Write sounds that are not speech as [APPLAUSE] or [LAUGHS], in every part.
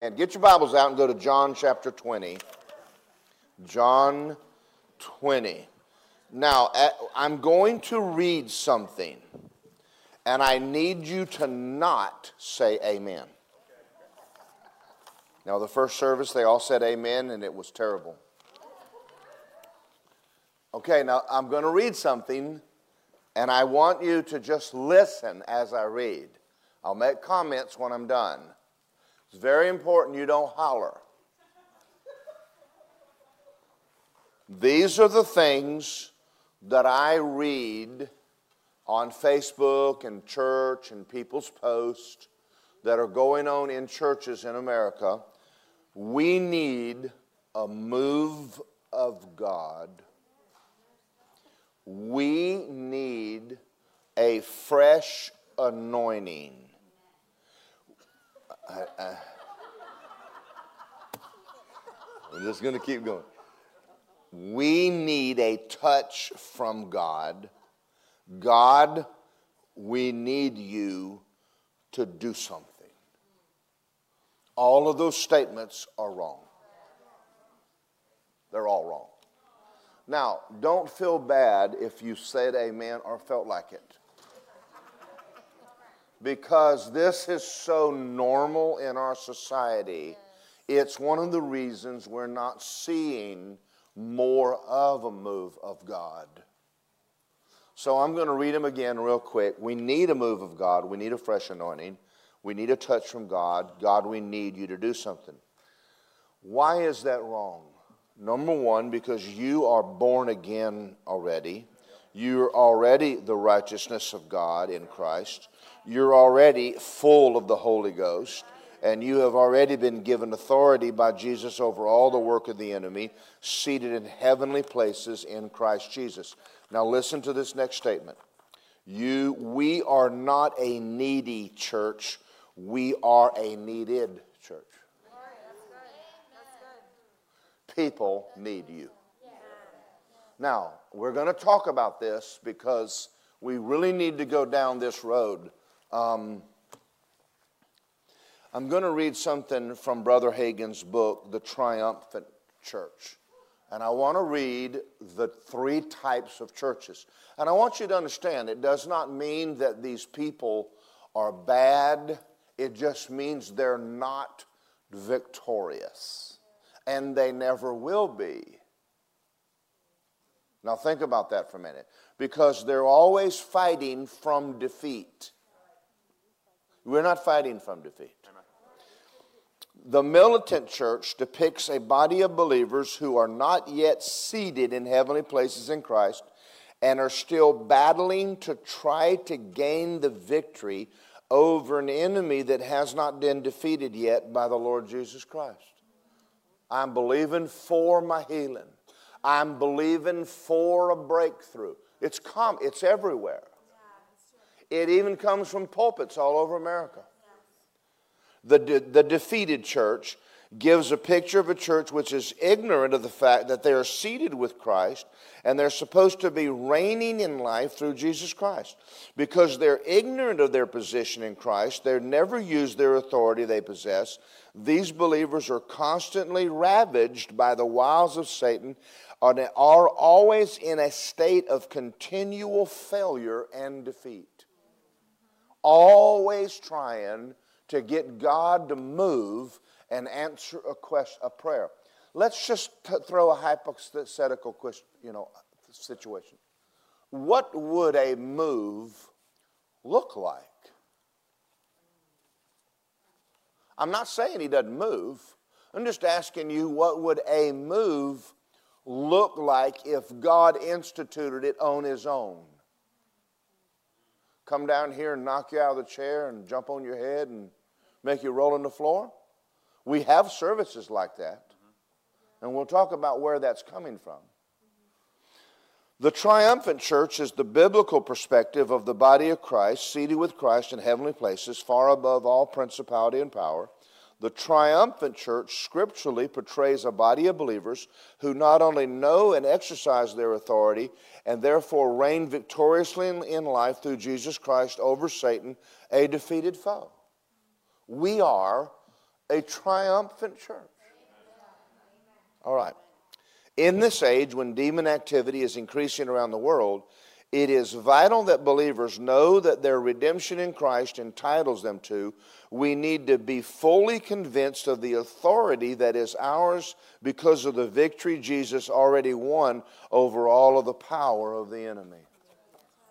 And get your Bibles out and go to John chapter 20. John 20. Now, I'm going to read something, and I need you to not say amen. Now, the first service, they all said amen, and it was terrible. Okay, now I'm going to read something, and I want you to just listen as I read. I'll make comments when I'm done. It's very important you don't holler. These are the things that I read on Facebook and church and people's posts that are going on in churches in America. We need a move of God. We need a fresh anointing. I, I, I'm just going to keep going. We need a touch from God. God, we need you to do something. All of those statements are wrong. They're all wrong. Now, don't feel bad if you said amen or felt like it because this is so normal in our society. It's one of the reasons we're not seeing more of a move of God. So I'm going to read them again real quick. We need a move of God. We need a fresh anointing. We need a touch from God. God, we need you to do something. Why is that wrong? Number one, because you are born again already. You're already the righteousness of God in Christ. You're already full of the Holy Ghost, and you have already been given authority by Jesus over all the work of the enemy, seated in heavenly places in Christ Jesus. Now, listen to this next statement. You, we are not a needy church, we are a needed church. People need you. Now, we're going to talk about this because we really need to go down this road um, I'm going to read something from Brother Hagin's book, The Triumphant Church. And I want to read the three types of churches. And I want you to understand it does not mean that these people are bad, it just means they're not victorious. And they never will be. Now, think about that for a minute. Because they're always fighting from defeat. We're not fighting from defeat. The militant church depicts a body of believers who are not yet seated in heavenly places in Christ and are still battling to try to gain the victory over an enemy that has not been defeated yet by the Lord Jesus Christ. I'm believing for my healing. I'm believing for a breakthrough. It's com- it's everywhere. It even comes from pulpits all over America. The, de- the defeated church gives a picture of a church which is ignorant of the fact that they are seated with Christ and they're supposed to be reigning in life through Jesus Christ. Because they're ignorant of their position in Christ, they never use their authority they possess. These believers are constantly ravaged by the wiles of Satan and are always in a state of continual failure and defeat always trying to get God to move and answer a question, a prayer. Let's just throw a hypothetical question, you know, situation. What would a move look like? I'm not saying he doesn't move. I'm just asking you what would a move look like if God instituted it on his own? Come down here and knock you out of the chair and jump on your head and make you roll on the floor. We have services like that. And we'll talk about where that's coming from. The triumphant church is the biblical perspective of the body of Christ, seated with Christ in heavenly places, far above all principality and power. The triumphant church scripturally portrays a body of believers who not only know and exercise their authority and therefore reign victoriously in life through Jesus Christ over Satan, a defeated foe. We are a triumphant church. All right. In this age, when demon activity is increasing around the world, it is vital that believers know that their redemption in Christ entitles them to. We need to be fully convinced of the authority that is ours because of the victory Jesus already won over all of the power of the enemy.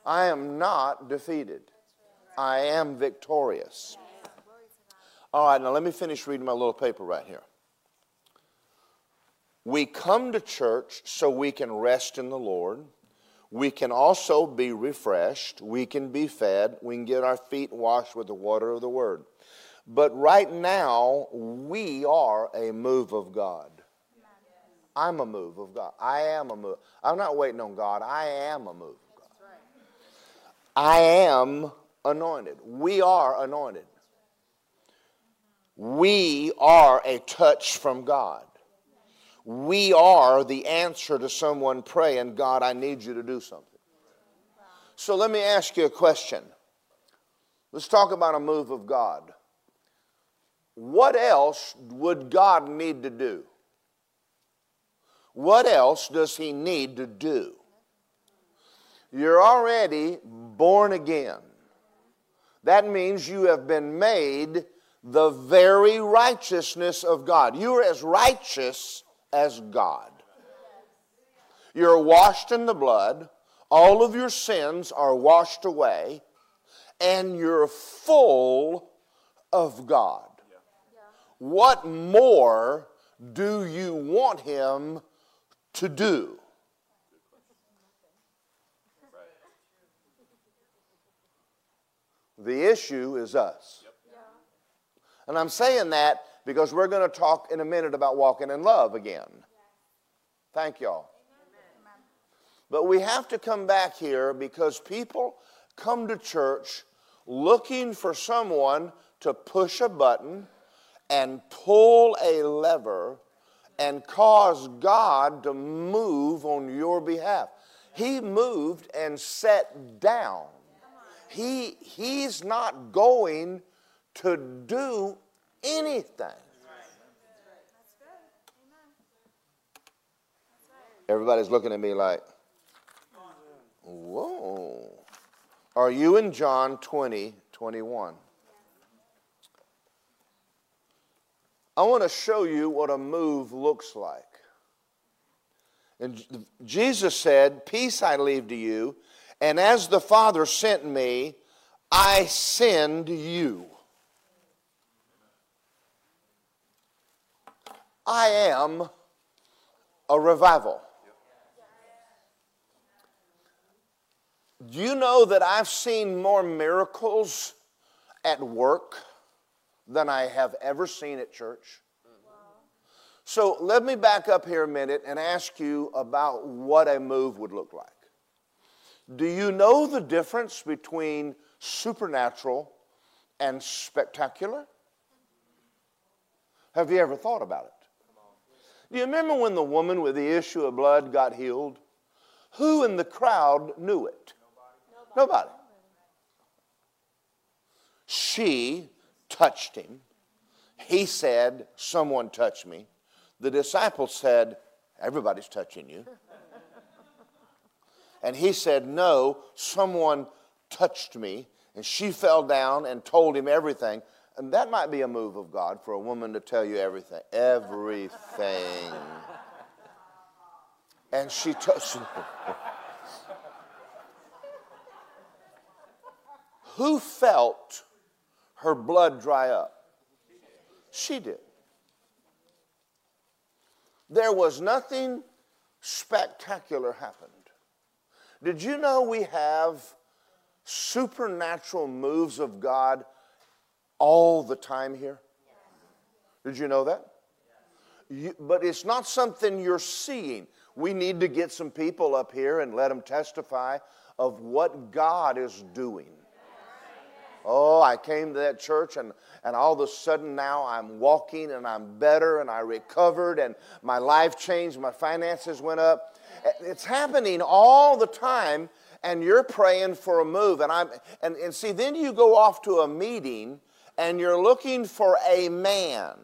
I am not defeated, I am victorious. All right, now let me finish reading my little paper right here. We come to church so we can rest in the Lord we can also be refreshed, we can be fed, we can get our feet washed with the water of the Word. But right now, we are a move of God. I'm a move of God. I am a move. I'm not waiting on God. I am a move of God. I am anointed. We are anointed. We are a touch from God we are the answer to someone praying, God, I need you to do something. So let me ask you a question. Let's talk about a move of God. What else would God need to do? What else does He need to do? You're already born again. That means you have been made the very righteousness of God. You are as righteous as God. You're washed in the blood, all of your sins are washed away, and you're full of God. What more do you want Him to do? The issue is us. And I'm saying that because we're going to talk in a minute about walking in love again. Thank y'all. But we have to come back here because people come to church looking for someone to push a button and pull a lever and cause God to move on your behalf. He moved and sat down. He, he's not going to do anything. Everybody's looking at me like, whoa. Are you in John 20, 21? I want to show you what a move looks like. And Jesus said, Peace I leave to you, and as the Father sent me, I send you. I am a revival. Do you know that I've seen more miracles at work than I have ever seen at church? So let me back up here a minute and ask you about what a move would look like. Do you know the difference between supernatural and spectacular? Have you ever thought about it? Do you remember when the woman with the issue of blood got healed? Who in the crowd knew it? Nobody. Nobody. She touched him. He said, Someone touched me. The disciples said, Everybody's touching you. And he said, No, someone touched me. And she fell down and told him everything. And that might be a move of God for a woman to tell you everything. Everything. And she touched. [LAUGHS] Who felt her blood dry up? She did. There was nothing spectacular happened. Did you know we have supernatural moves of God all the time here? Did you know that? You, but it's not something you're seeing. We need to get some people up here and let them testify of what God is doing. Oh, I came to that church and, and all of a sudden now I'm walking and I'm better and I recovered and my life changed, my finances went up. It's happening all the time and you're praying for a move. And, I'm, and, and see, then you go off to a meeting and you're looking for a man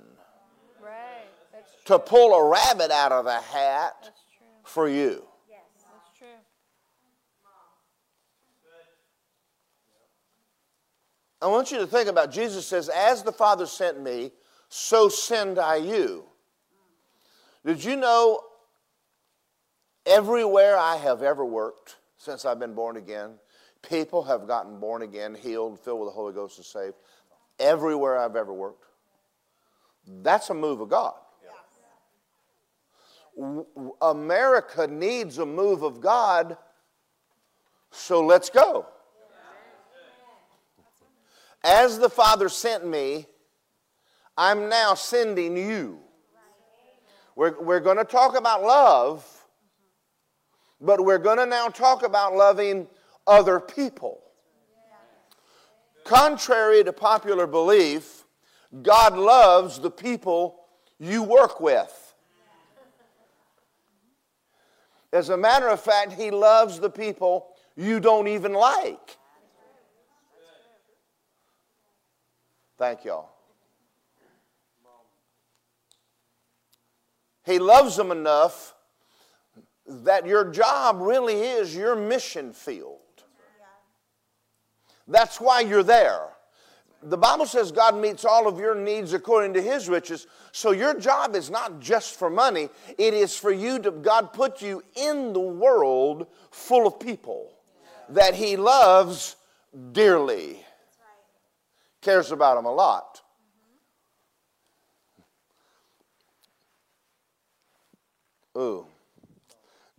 to pull a rabbit out of a hat for you. That's true. I want you to think about Jesus says, As the Father sent me, so send I you. Did you know everywhere I have ever worked since I've been born again, people have gotten born again, healed, filled with the Holy Ghost, and saved? Everywhere I've ever worked. That's a move of God. America needs a move of God, so let's go. As the Father sent me, I'm now sending you. We're, we're going to talk about love, but we're going to now talk about loving other people. Contrary to popular belief, God loves the people you work with. As a matter of fact, He loves the people you don't even like. Thank y'all. He loves them enough that your job really is your mission field. That's why you're there. The Bible says God meets all of your needs according to his riches. So your job is not just for money, it is for you to, God put you in the world full of people that he loves dearly, cares about them a lot. Ooh.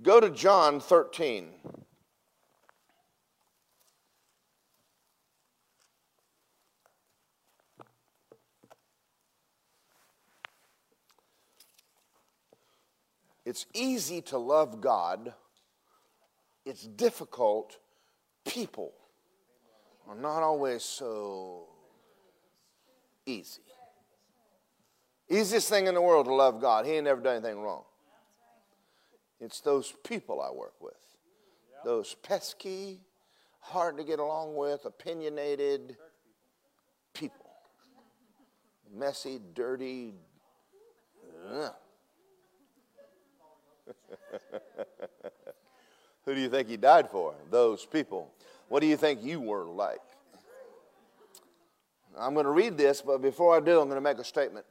Go to John 13. It's easy to love God. It's difficult. People are not always so easy. Easiest thing in the world to love God. He ain't never done anything wrong. It's those people I work with. Those pesky, hard to get along with, opinionated people. Messy, dirty. Who do you think he died for? Those people. What do you think you were like? I'm going to read this, but before I do, I'm going to make a statement.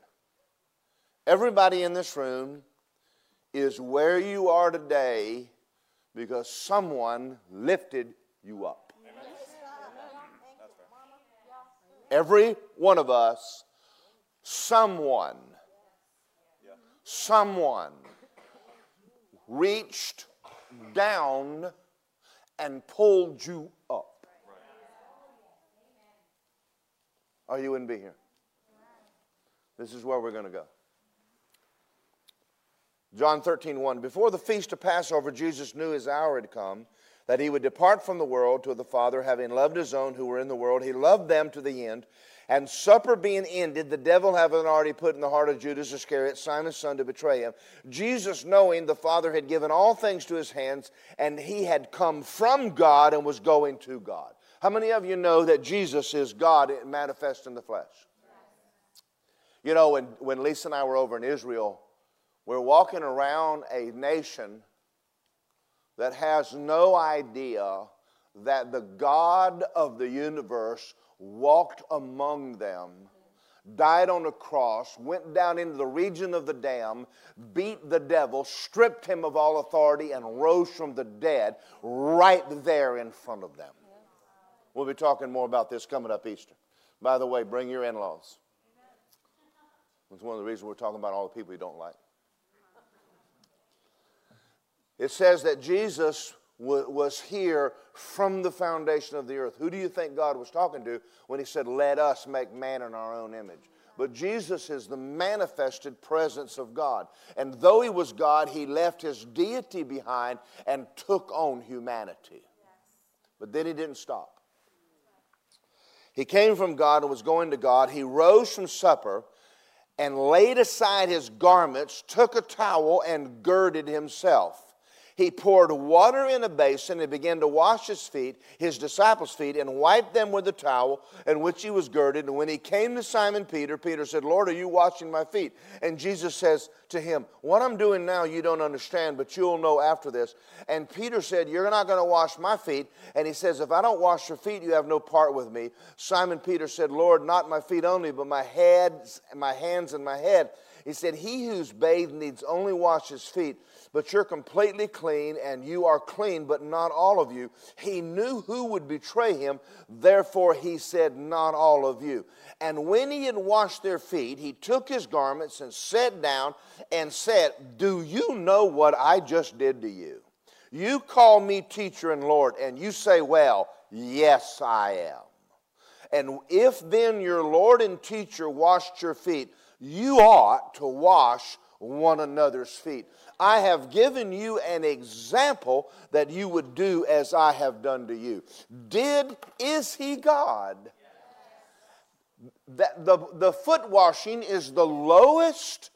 Everybody in this room is where you are today because someone lifted you up. Every one of us, someone, someone reached down and pulled you up. Or you wouldn't be here. This is where we're going to go. John 13, 1. Before the feast of Passover, Jesus knew his hour had come, that he would depart from the world to the Father, having loved his own who were in the world. He loved them to the end. And supper being ended, the devil having already put in the heart of Judas Iscariot, Simon's son, to betray him, Jesus, knowing the Father had given all things to his hands, and he had come from God and was going to God. How many of you know that Jesus is God manifest in the flesh? You know, when, when Lisa and I were over in Israel, we're walking around a nation that has no idea that the God of the universe walked among them, died on a cross, went down into the region of the damned, beat the devil, stripped him of all authority, and rose from the dead right there in front of them. We'll be talking more about this coming up Easter. By the way, bring your in laws. That's one of the reasons we're talking about all the people you don't like. It says that Jesus was here from the foundation of the earth. Who do you think God was talking to when he said, Let us make man in our own image? But Jesus is the manifested presence of God. And though he was God, he left his deity behind and took on humanity. But then he didn't stop. He came from God and was going to God. He rose from supper and laid aside his garments, took a towel, and girded himself. He poured water in a basin and began to wash his feet, his disciples' feet, and wiped them with the towel in which he was girded. And when he came to Simon Peter, Peter said, Lord, are you washing my feet? And Jesus says to him, What I'm doing now you don't understand, but you'll know after this. And Peter said, You're not going to wash my feet. And he says, If I don't wash your feet, you have no part with me. Simon Peter said, Lord, not my feet only, but my my hands and my head. He said, He who's bathed needs only wash his feet but you're completely clean, and you are clean, but not all of you. He knew who would betray him, therefore he said, Not all of you. And when he had washed their feet, he took his garments and sat down and said, Do you know what I just did to you? You call me teacher and Lord, and you say, Well, yes, I am. And if then your Lord and teacher washed your feet, you ought to wash one another's feet. I have given you an example that you would do as I have done to you. Did, is he God? That the, the foot washing is the lowest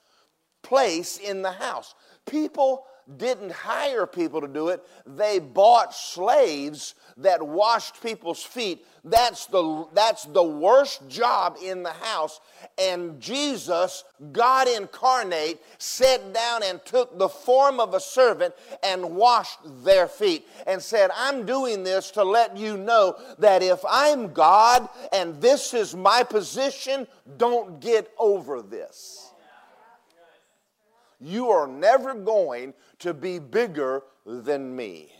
place in the house. People didn't hire people to do it, they bought slaves that washed people's feet. That's the, that's the worst job in the house. And Jesus, God incarnate, sat down and took the form of a servant and washed their feet and said, I'm doing this to let you know that if I'm God and this is my position, don't get over this. You are never going to be bigger than me.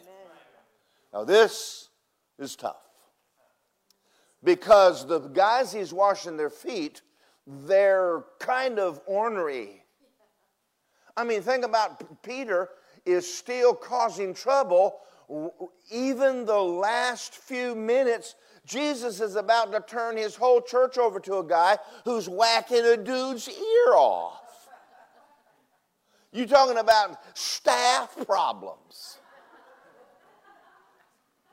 Now, this is tough because the guys he's washing their feet, they're kind of ornery. I mean, think about Peter is still causing trouble. Even the last few minutes, Jesus is about to turn his whole church over to a guy who's whacking a dude's ear off. You're talking about staff problems.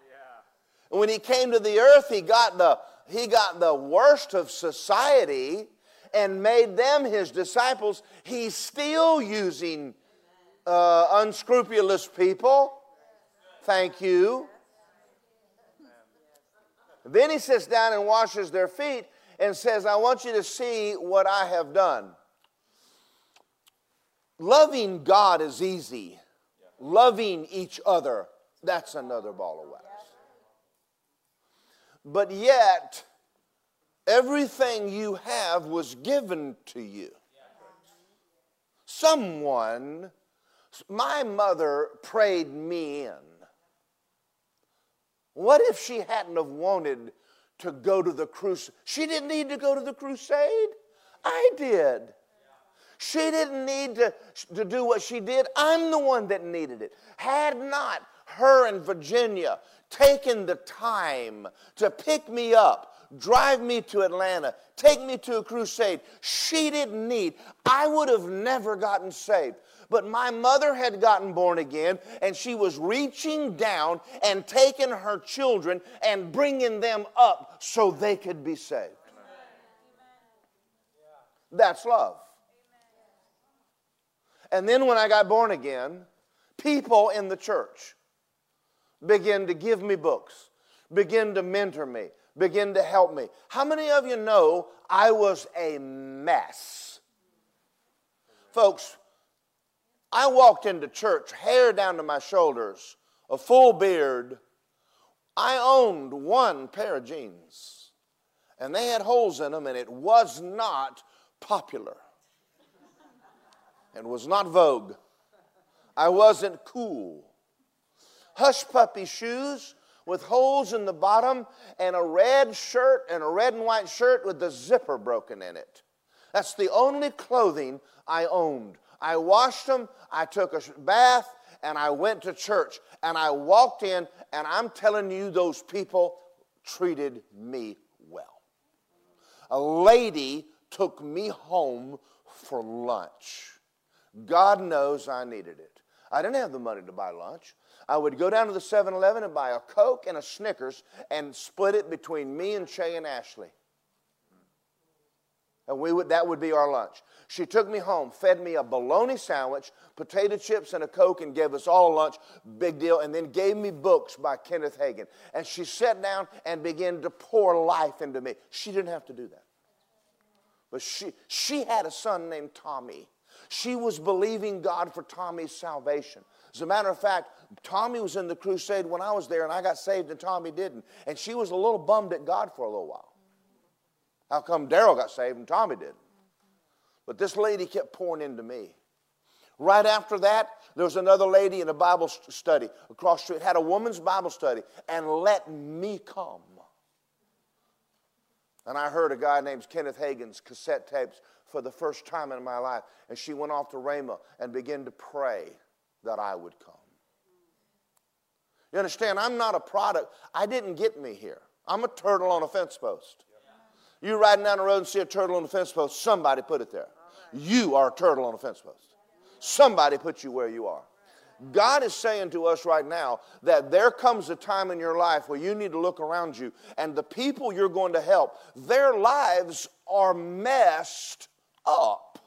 Yeah. When he came to the earth, he got the, he got the worst of society and made them his disciples. He's still using uh, unscrupulous people. Thank you. Then he sits down and washes their feet and says, I want you to see what I have done. Loving God is easy. Loving each other, that's another ball of wax. But yet, everything you have was given to you. Someone, my mother prayed me in. What if she hadn't have wanted to go to the crusade? She didn't need to go to the crusade. I did. She didn't need to, to do what she did. I'm the one that needed it. Had not her and Virginia taken the time to pick me up, drive me to Atlanta, take me to a crusade, she didn't need. I would have never gotten saved. But my mother had gotten born again, and she was reaching down and taking her children and bringing them up so they could be saved. That's love. And then when I got born again, people in the church began to give me books, begin to mentor me, begin to help me. How many of you know I was a mess? Folks, I walked into church, hair down to my shoulders, a full beard. I owned one pair of jeans, and they had holes in them, and it was not popular and was not vogue. I wasn't cool. Hush puppy shoes with holes in the bottom and a red shirt and a red and white shirt with the zipper broken in it. That's the only clothing I owned. I washed them, I took a bath, and I went to church. And I walked in, and I'm telling you, those people treated me well. A lady took me home for lunch. God knows I needed it. I didn't have the money to buy lunch. I would go down to the 7 Eleven and buy a Coke and a Snickers and split it between me and Shay and Ashley. And we would, that would be our lunch. She took me home, fed me a bologna sandwich, potato chips, and a Coke, and gave us all lunch. Big deal. And then gave me books by Kenneth Hagin. And she sat down and began to pour life into me. She didn't have to do that. But she, she had a son named Tommy. She was believing God for Tommy's salvation. As a matter of fact, Tommy was in the crusade when I was there, and I got saved, and Tommy didn't. And she was a little bummed at God for a little while. How come Daryl got saved and Tommy didn't? But this lady kept pouring into me. Right after that, there was another lady in a Bible study across the street, had a woman's Bible study, and let me come. And I heard a guy named Kenneth Hagin's cassette tapes for the first time in my life. And she went off to Rhema and began to pray that I would come. You understand? I'm not a product. I didn't get me here. I'm a turtle on a fence post. You riding down the road and see a turtle on a fence post, somebody put it there. You are a turtle on a fence post. Somebody put you where you are. God is saying to us right now that there comes a time in your life where you need to look around you and the people you're going to help, their lives are messed up.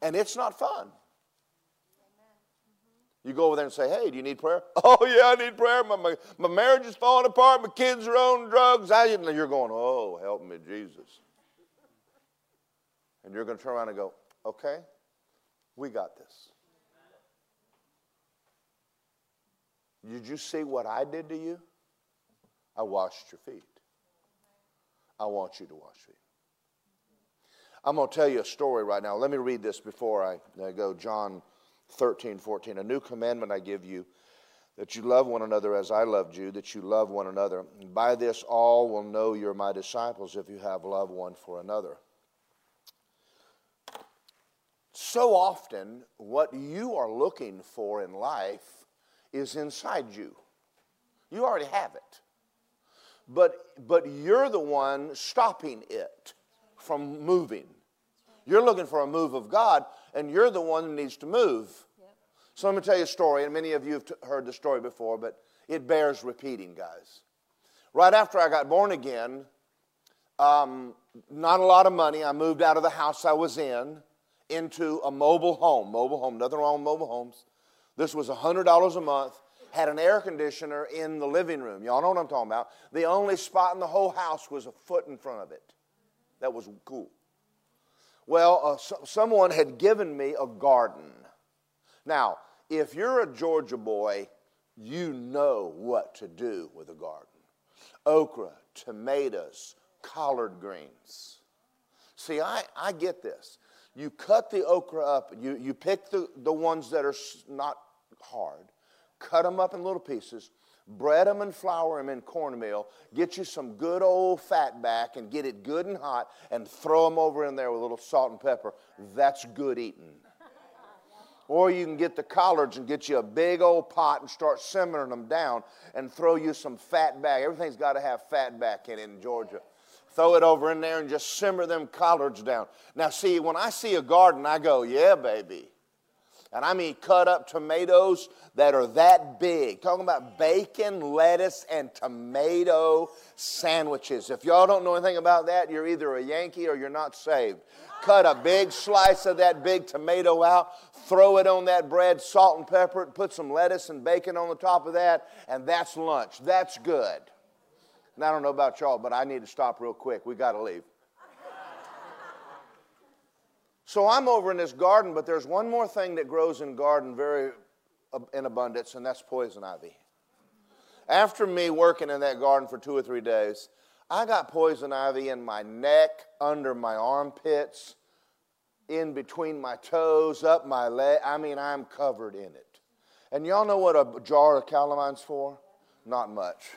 And it's not fun. You go over there and say, hey, do you need prayer? [LAUGHS] Oh, yeah, I need prayer. My, my, my marriage is falling apart. My kids are on drugs. I, you're going, oh, help me, Jesus. And you're going to turn around and go, okay, we got this. Did you see what I did to you? I washed your feet. I want you to wash feet. I'm going to tell you a story right now. Let me read this before I, go. John 13, 14. A new commandment I give you that you love one another as I loved you, that you love one another. And by this, all will know you're my disciples if you have love one for another. So often, what you are looking for in life is inside you. You already have it. But, but you're the one stopping it from moving. You're looking for a move of God, and you're the one who needs to move. Yep. So let me tell you a story, and many of you have t- heard the story before, but it bears repeating, guys. Right after I got born again, um, not a lot of money. I moved out of the house I was in into a mobile home. Mobile home, nothing wrong with mobile homes. This was $100 a month. Had an air conditioner in the living room. Y'all know what I'm talking about. The only spot in the whole house was a foot in front of it. That was cool. Well, uh, so, someone had given me a garden. Now, if you're a Georgia boy, you know what to do with a garden okra, tomatoes, collard greens. See, I, I get this. You cut the okra up, you, you pick the, the ones that are not hard, cut them up in little pieces, bread them and flour them in cornmeal, get you some good old fat back and get it good and hot and throw them over in there with a little salt and pepper. That's good eating. Or you can get the collards and get you a big old pot and start simmering them down and throw you some fat back. Everything's got to have fat back in it in Georgia. Throw it over in there and just simmer them collards down. Now, see, when I see a garden, I go, yeah, baby. And I mean cut up tomatoes that are that big. Talking about bacon, lettuce, and tomato sandwiches. If y'all don't know anything about that, you're either a Yankee or you're not saved. Cut a big slice of that big tomato out, throw it on that bread, salt and pepper it, put some lettuce and bacon on the top of that, and that's lunch. That's good. And I don't know about y'all, but I need to stop real quick. We got to leave. So I'm over in this garden, but there's one more thing that grows in garden very in abundance, and that's poison ivy. After me working in that garden for two or three days, I got poison ivy in my neck, under my armpits, in between my toes, up my leg. I mean, I'm covered in it. And y'all know what a jar of calamine's for? Not much.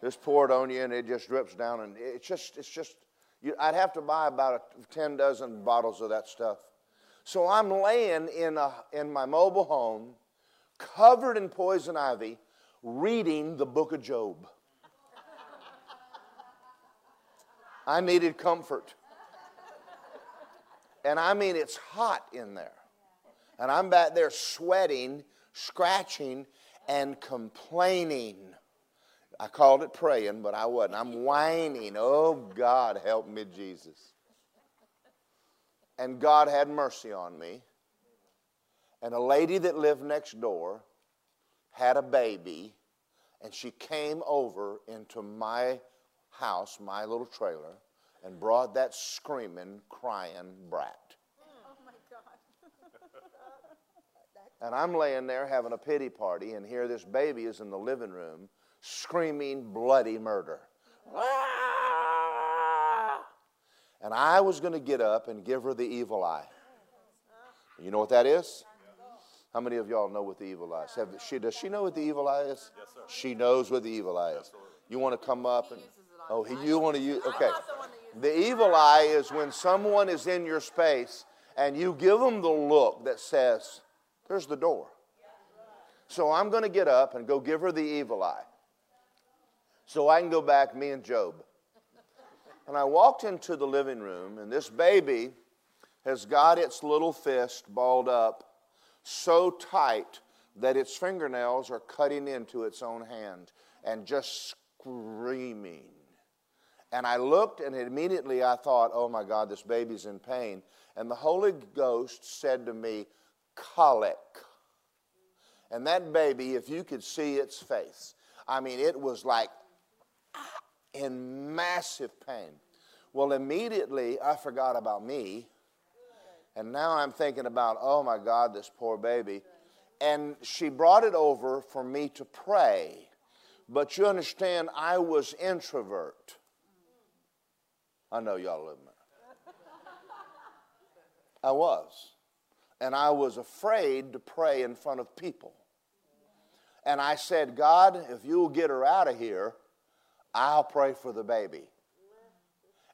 Just pour it on you, and it just drips down, and it's just, it's just you, I'd have to buy about a 10 dozen bottles of that stuff. So I'm laying in, a, in my mobile home, covered in poison ivy, reading the book of Job. I needed comfort. And I mean, it's hot in there. And I'm back there sweating, scratching, and complaining. I called it praying, but I wasn't. I'm whining. Oh, God, help me, Jesus. And God had mercy on me. And a lady that lived next door had a baby, and she came over into my house, my little trailer, and brought that screaming, crying brat. Oh, my God. and I'm laying there having a pity party, and here this baby is in the living room screaming bloody murder. Ah! And I was going to get up and give her the evil eye. You know what that is? How many of y'all know what the evil eye is? Have, she, does she know what the evil eye is? Yes, sir. She knows what the evil eye is. You want to come up and oh, he, you want to use? Okay. The evil eye is when someone is in your space and you give them the look that says, "There's the door." So I'm going to get up and go give her the evil eye, so I can go back, me and Job. And I walked into the living room, and this baby has got its little fist balled up so tight that its fingernails are cutting into its own hand and just screaming. And I looked, and immediately I thought, oh my God, this baby's in pain. And the Holy Ghost said to me, colic. And that baby, if you could see its face, I mean, it was like in massive pain. Well, immediately I forgot about me. And now I'm thinking about, oh my God, this poor baby. And she brought it over for me to pray. But you understand, I was introvert. I know y'all live. I was. And I was afraid to pray in front of people. And I said, God, if you'll get her out of here, I'll pray for the baby.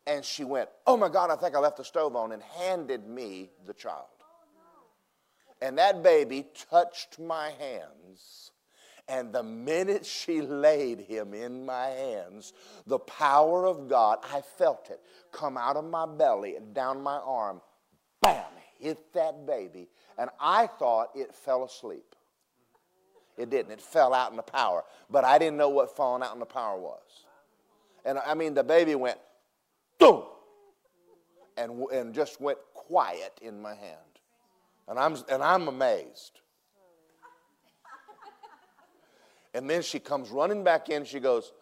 And she went, Oh my God, I think I left the stove on, and handed me the child. And that baby touched my hands. And the minute she laid him in my hands, the power of God, I felt it come out of my belly and down my arm. Bam! Hit that baby. And I thought it fell asleep. It didn't. It fell out in the power. But I didn't know what falling out in the power was. And I mean, the baby went, boom, and, and just went quiet in my hand. And I'm, and I'm amazed. And then she comes running back in. She goes,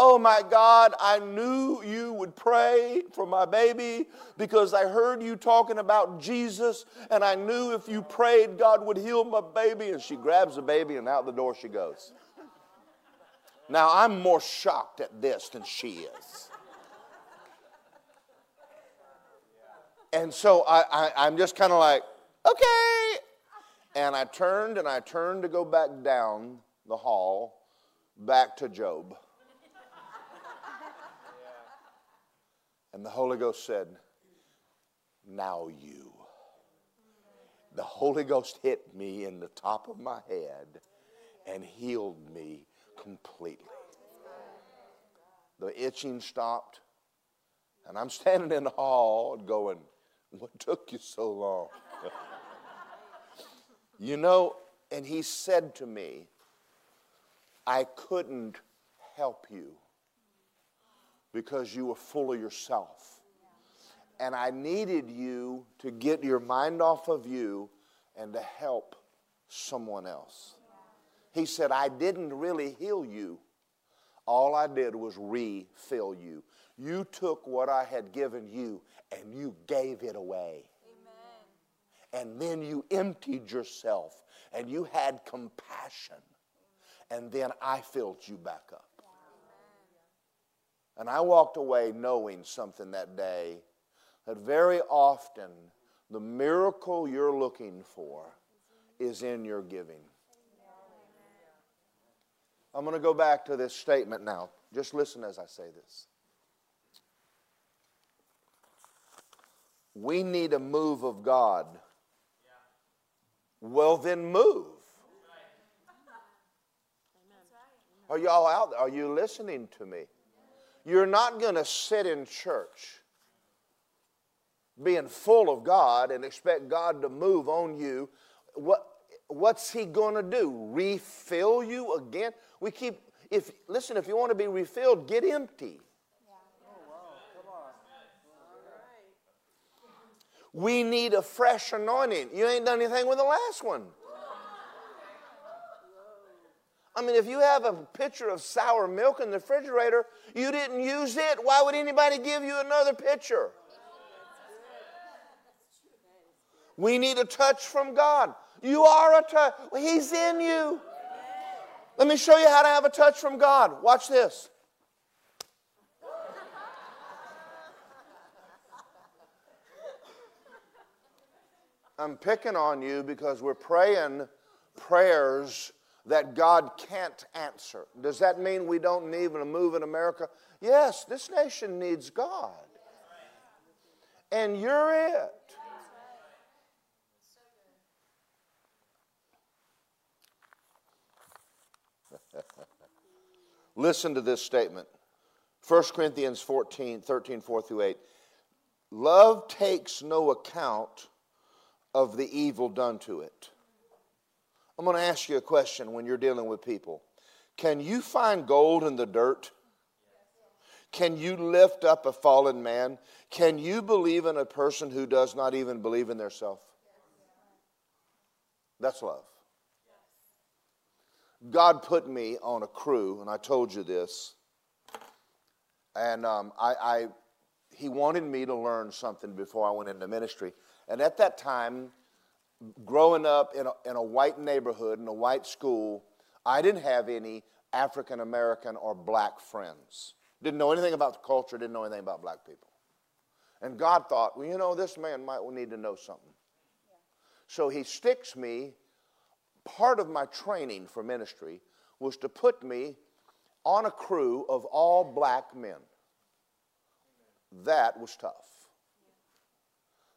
Oh my God, I knew you would pray for my baby because I heard you talking about Jesus, and I knew if you prayed, God would heal my baby. And she grabs the baby, and out the door she goes. Now, I'm more shocked at this than she is. And so I, I, am just kind of like, okay. And I turned and I turned to go back down the hall, back to Job. And the Holy Ghost said, Now you. The Holy Ghost hit me in the top of my head and healed me completely. The itching stopped, and I'm [LAUGHS] standing in the hall going, What took you so long? you know, and he said to me, I couldn't help you because you were full of yourself. And I needed you to get your mind off of you and to help someone else. He said, I didn't really heal you. All I did was refill you. You took what I had given you and you gave it away. Amen. And then you emptied yourself and you had compassion. And then I filled you back up. And I walked away knowing something that day that very often the miracle you're looking for is in your giving. I'm going to go back to this statement now. Just listen as I say this. We need a move of God. Well, then move. Are y'all out there? Are you listening to me? You're not going to sit in church being full of God and expect God to move on you. What, what's He going to do? Refill you again? We keep, if listen, if you want to be refilled, get empty. We need a fresh anointing. You ain't done anything with the last one. I mean, if you have a pitcher of sour milk in the refrigerator, you didn't use it. Why would anybody give you another pitcher? We need a touch from God. You are a touch. He's in you. Let me show you how to have a touch from God. Watch this. I'm picking on you because we're praying prayers that God can't answer. Does that mean we don't need a move in America? Yes, this nation needs God. And you're it. Listen to this statement 1 Corinthians 14, 13, 4 through 8. Love takes no account of the evil done to it. I'm going to ask you a question when you're dealing with people. Can you find gold in the dirt? Can you lift up a fallen man? Can you believe in a person who does not even believe in their self? That's love. God put me on a crew, and I told you this. And um, I, I, he wanted me to learn something before I went into ministry. And at that time, growing up in a, in a white neighborhood, in a white school, I didn't have any African American or black friends. Didn't know anything about the culture, didn't know anything about black people. And God thought, well, you know, this man might need to know something. Yeah. So he sticks me, part of my training for ministry was to put me on a crew of all black men. That was tough.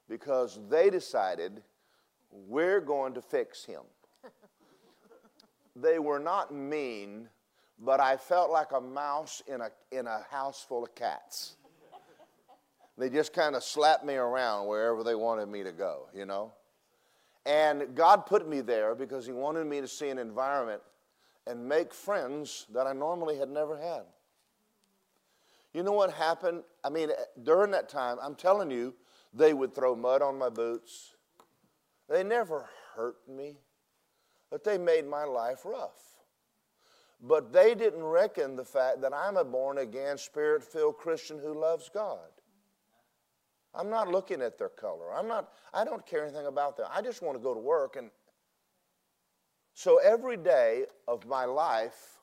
Because they decided we're going to fix him. they were not mean, but I felt like a mouse in a, in a house full of cats. They just kind of slapped me around wherever they wanted me to go, you know? And God put me there because He wanted me to see an environment and make friends that I normally had never had. You know what happened? I mean, eh, during that time, I'm telling you, they would throw mud on my boots. They never hurt me, but they made my life rough. But they didn't reckon the fact that I'm a born again, spirit filled Christian who loves God. I'm not looking at their color. I'm not, I don't care anything about them. I just want to go to work. And so every day of my life,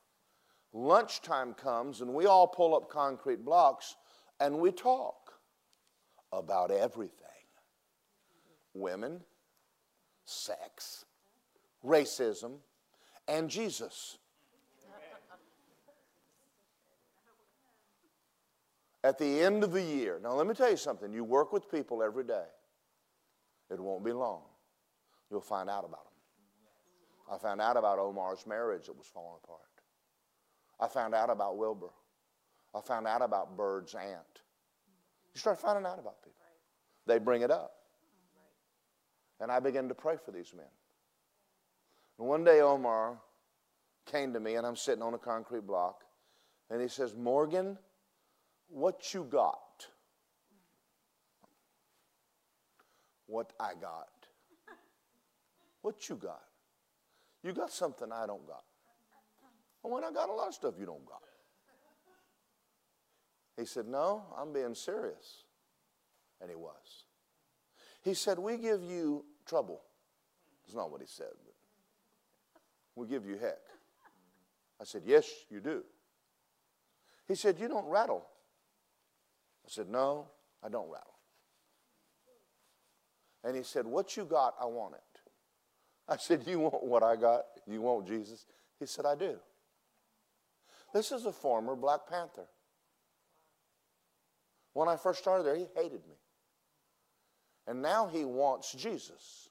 lunchtime comes and we all pull up concrete blocks and we talk about everything women, sex, racism, and Jesus. At the end of the year, now let me tell you something. You work with people every day. It won't be long. You'll find out about them. I found out about Omar's marriage that was falling apart. I found out about Wilbur. I found out about Bird's aunt. You start finding out about people. They bring it up. And I began to pray for these men. And one day, Omar came to me, and I'm sitting on a concrete block, and he says, Morgan, what you got? What I got. What you got? You got something I don't got. And when I got a lot of stuff you don't got. He said, No, I'm being serious. And he was. He said, We give you trouble. That's not what he said, we give you heck. I said, Yes, you do. He said, You don't rattle. I said, No, I don't rattle. And he said, What you got, I want it. I said, You want what I got? You want Jesus? He said, I do. This is a former Black Panther. When I first started there, he hated me. And now he wants Jesus.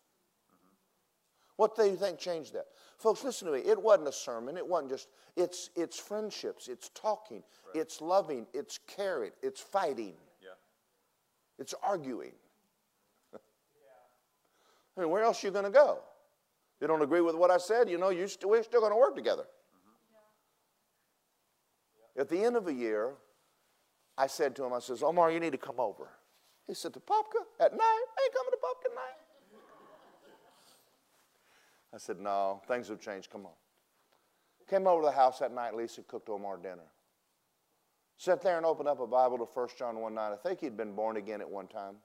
What do you think changed that? Folks, listen to me. It wasn't a sermon. It wasn't just, it's, it's friendships, it's talking, right. it's loving, it's caring, it's fighting, yeah. it's arguing. [LAUGHS] I mean, where else are you going to go? You don't agree with what I said, you know, you st- we're still going to work together. Mm-hmm. Yeah. At the end of a year, I said to him, I says, Omar, you need to come over. He said, To Popka at night? I ain't coming to Popka at night. I said, No, things have changed. Come on. Came over to the house that night. Lisa cooked Omar dinner. Sat there and opened up a Bible to 1 John 1 9. I think he'd been born again at one time.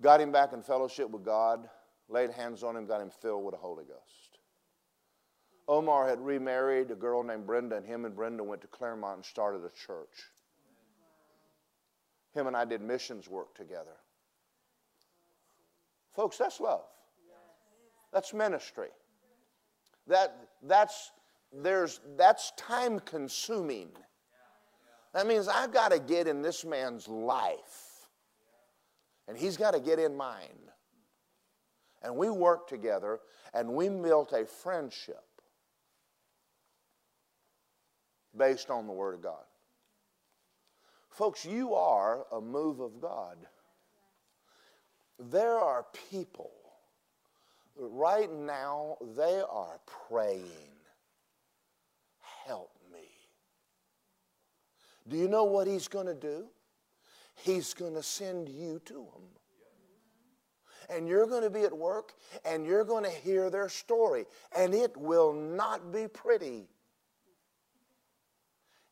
Got him back in fellowship with God, laid hands on him, got him filled with the Holy Ghost. Omar had remarried a girl named Brenda, and him and Brenda went to Clermont and started a church. Him and I did missions work together. Folks, that's love. That's ministry. That, that's, there's, that's time consuming. That means I've got to get in this man's life, and he's got to get in mine. And we worked together, and we built a friendship based on the Word of God. Folks, you are a move of God. There are people right now, they are praying, Help me. Do you know what He's going to do? He's going to send you to them. And you're going to be at work and you're going to hear their story, and it will not be pretty.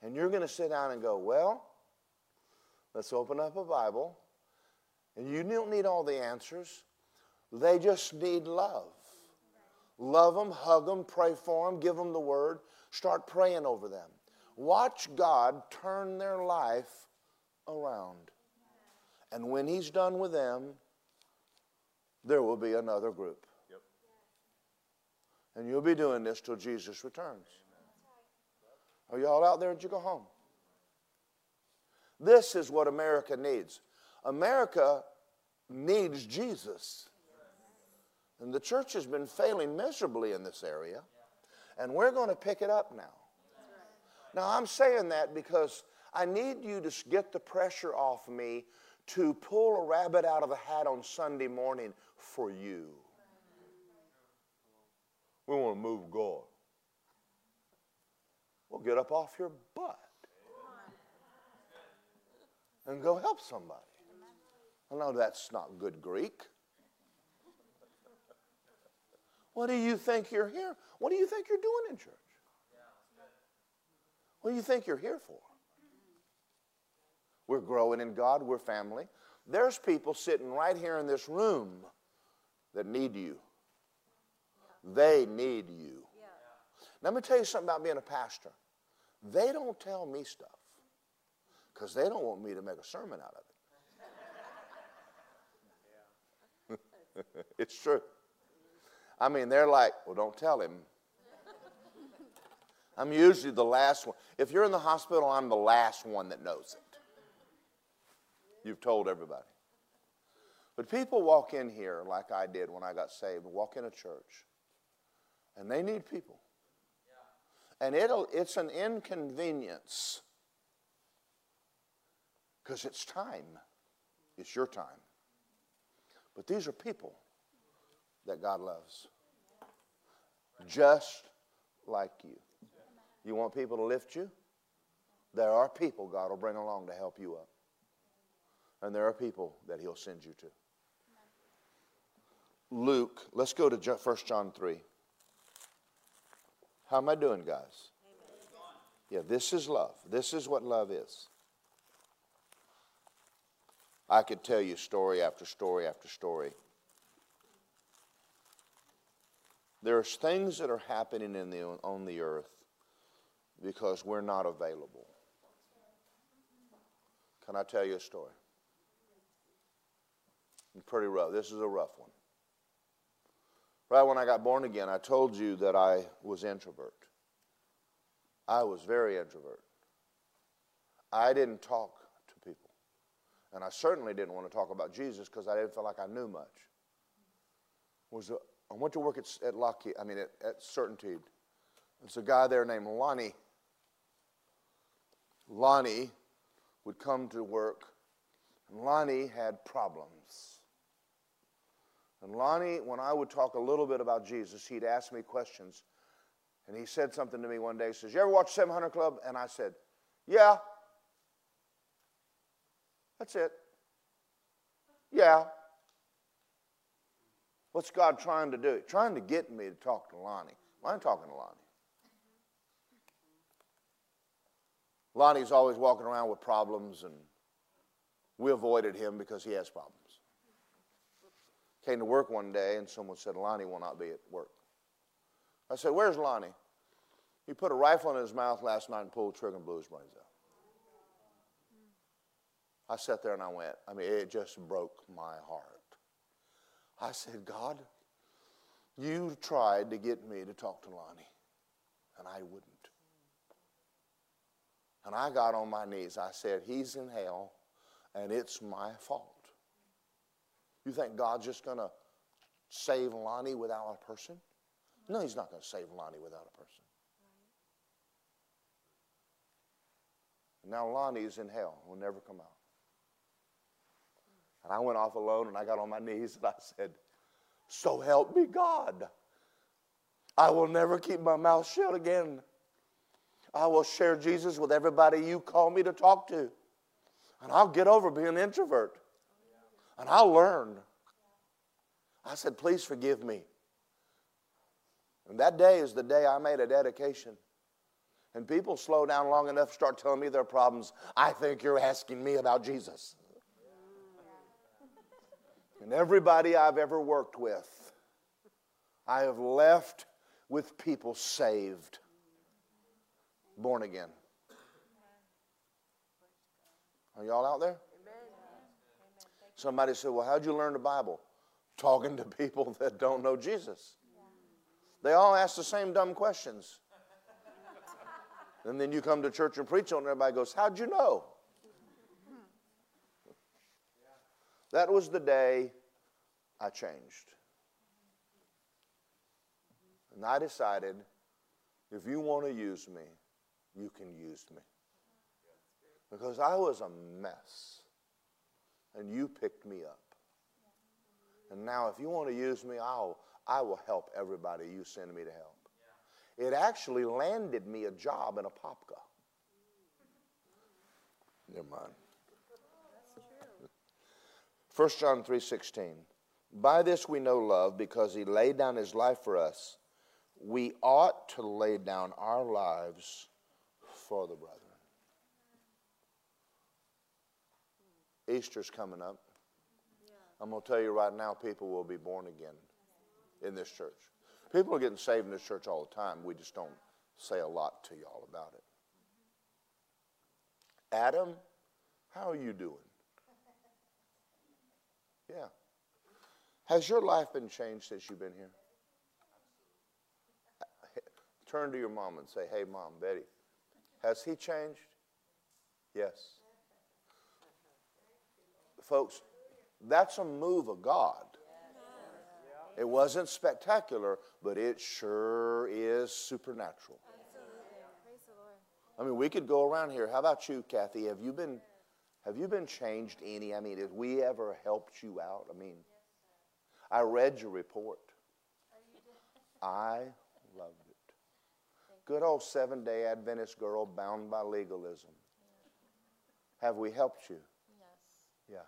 And you're going to sit down and go, Well, let's open up a Bible. And you don't need all the answers, they just need love. Love them, hug them, pray for them, give them the word, start praying over them. Watch God turn their life around. And when He's done with them, there will be another group. Yep. And you'll be doing this till Jesus returns. Are y'all out there? Did you go home? This is what America needs. America needs Jesus. And the church has been failing miserably in this area. And we're going to pick it up now. Now, I'm saying that because I need you to get the pressure off me to pull a rabbit out of the hat on Sunday morning for you. We want to move God. Well, get up off your butt and go help somebody. I know that's not good Greek. What do you think you're here? What do you think you're doing in church? What do you think you're here for? We're growing in God, we're family. There's people sitting right here in this room that need you. They need you. Now, let me tell you something about being a pastor. They don't tell me stuff because they don't want me to make a sermon out of it. [LAUGHS] it's true. I mean, they're like, well, don't tell him. I'm usually the last one. If you're in the hospital, I'm the last one that knows it. You've told everybody. But people walk in here like I did when I got saved, walk in a church, and they need people. And it'll, it's an inconvenience because it's time. It's your time. But these are people that God loves, just like you. You want people to lift you? There are people God will bring along to help you up. And there are people that He'll send you to. Luke, let's go to 1 John 3. How am I doing, guys? Yeah, this is love. This is what love is. I could tell you story after story after story. There's things that are happening in the, on the earth because we're not available. Can I tell you a story? It's pretty rough. This is a rough one. Right when I got born again, I told you that I was introvert. I was very introvert. I didn't talk to people. And I certainly didn't want to talk about Jesus because I didn't feel like I knew much. Was a, I went to work at, at Lockheed, I mean, at, at Certainty. There's a guy there named Lonnie. Lonnie would come to work, and Lonnie had problems. And Lonnie, when I would talk a little bit about Jesus, he'd ask me questions. And he said something to me one day. He says, You ever watch 700 Club? And I said, Yeah. That's it. Yeah. What's God trying to do? Trying to get me to talk to Lonnie. Why I'm talking to Lonnie. Lonnie's always walking around with problems, and we avoided him because he has problems. Came to work one day, and someone said, Lonnie will not be at work. I said, Where's Lonnie? He put a rifle in his mouth last night and pulled the trigger and blew his brains out. I sat there and I went, I mean, it just broke my heart. I said, God, you tried to get me to talk to Lonnie, and I wouldn't. And I got on my knees. I said, He's in hell, and it's my fault. You think God's just going to save Lonnie without a person? No, He's not going to save Lonnie without a person. And now Lonnie's in hell, will never come out. And I went off alone and I got on my knees and I said, So help me God. I will never keep my mouth shut again. I will share Jesus with everybody you call me to talk to. And I'll get over being an introvert. And I'll learn. I said, Please forgive me. And that day is the day I made a dedication. And people slow down long enough start telling me their problems. I think you're asking me about Jesus. And everybody I've ever worked with, I have left with people saved, born again. Are y'all out there? Somebody said, Well, how'd you learn the Bible? Talking to people [LAUGHS] that don't know Jesus. They all ask the same dumb questions. and then you come to church and preach on and everybody goes, How'd you know? That was the day I changed. And I decided if you want to use me, you can use me. Because I was a mess. And you picked me up. And now, if you want to use me, I'll, I will help everybody you send me to help. It actually landed me a job in Apopka. Never mind. 1 John 3:16. By this we know love because he laid down his life for us. We ought to lay down our lives for the brethren. Easter's coming up. I'm going to tell you right now, people will be born again in this church. People are getting saved in this church all the time. We just don't say a lot to y'all about it. Adam, how are you doing? Yeah. Has your life been changed since you've been here? Turn to your mom and say, Hey, mom, Betty, has he changed? Yes. Folks, that's a move of God. It wasn't spectacular, but it sure is supernatural. I mean, we could go around here. How about you, Kathy? Have you been have you been changed any? I mean, have we ever helped you out? I mean, I read your report. I loved it. Good old seven day Adventist girl bound by legalism. Have we helped you? Yes. Yeah.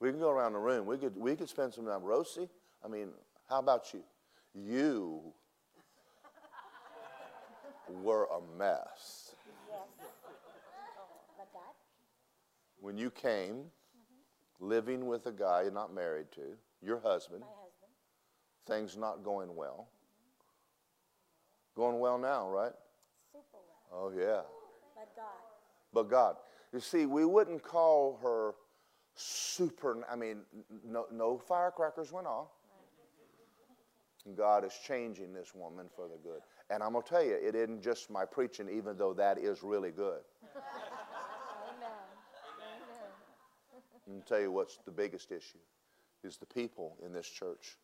We can go around the room. We could, we could spend some time. Rosie, I mean, how about you? You [LAUGHS] were a mess. Yes. Oh, but God? When you came, living with a guy you're not married to, your husband, My husband. things not going well. Going well now, right? Super well. Oh, yeah. But God. But God. You see, we wouldn't call her super, I mean, no, no firecrackers went off. God is changing this woman for the good. And I'm going to tell you, it isn't just my preaching, even though that is really good. I'm tell you what's the biggest issue is the people in this church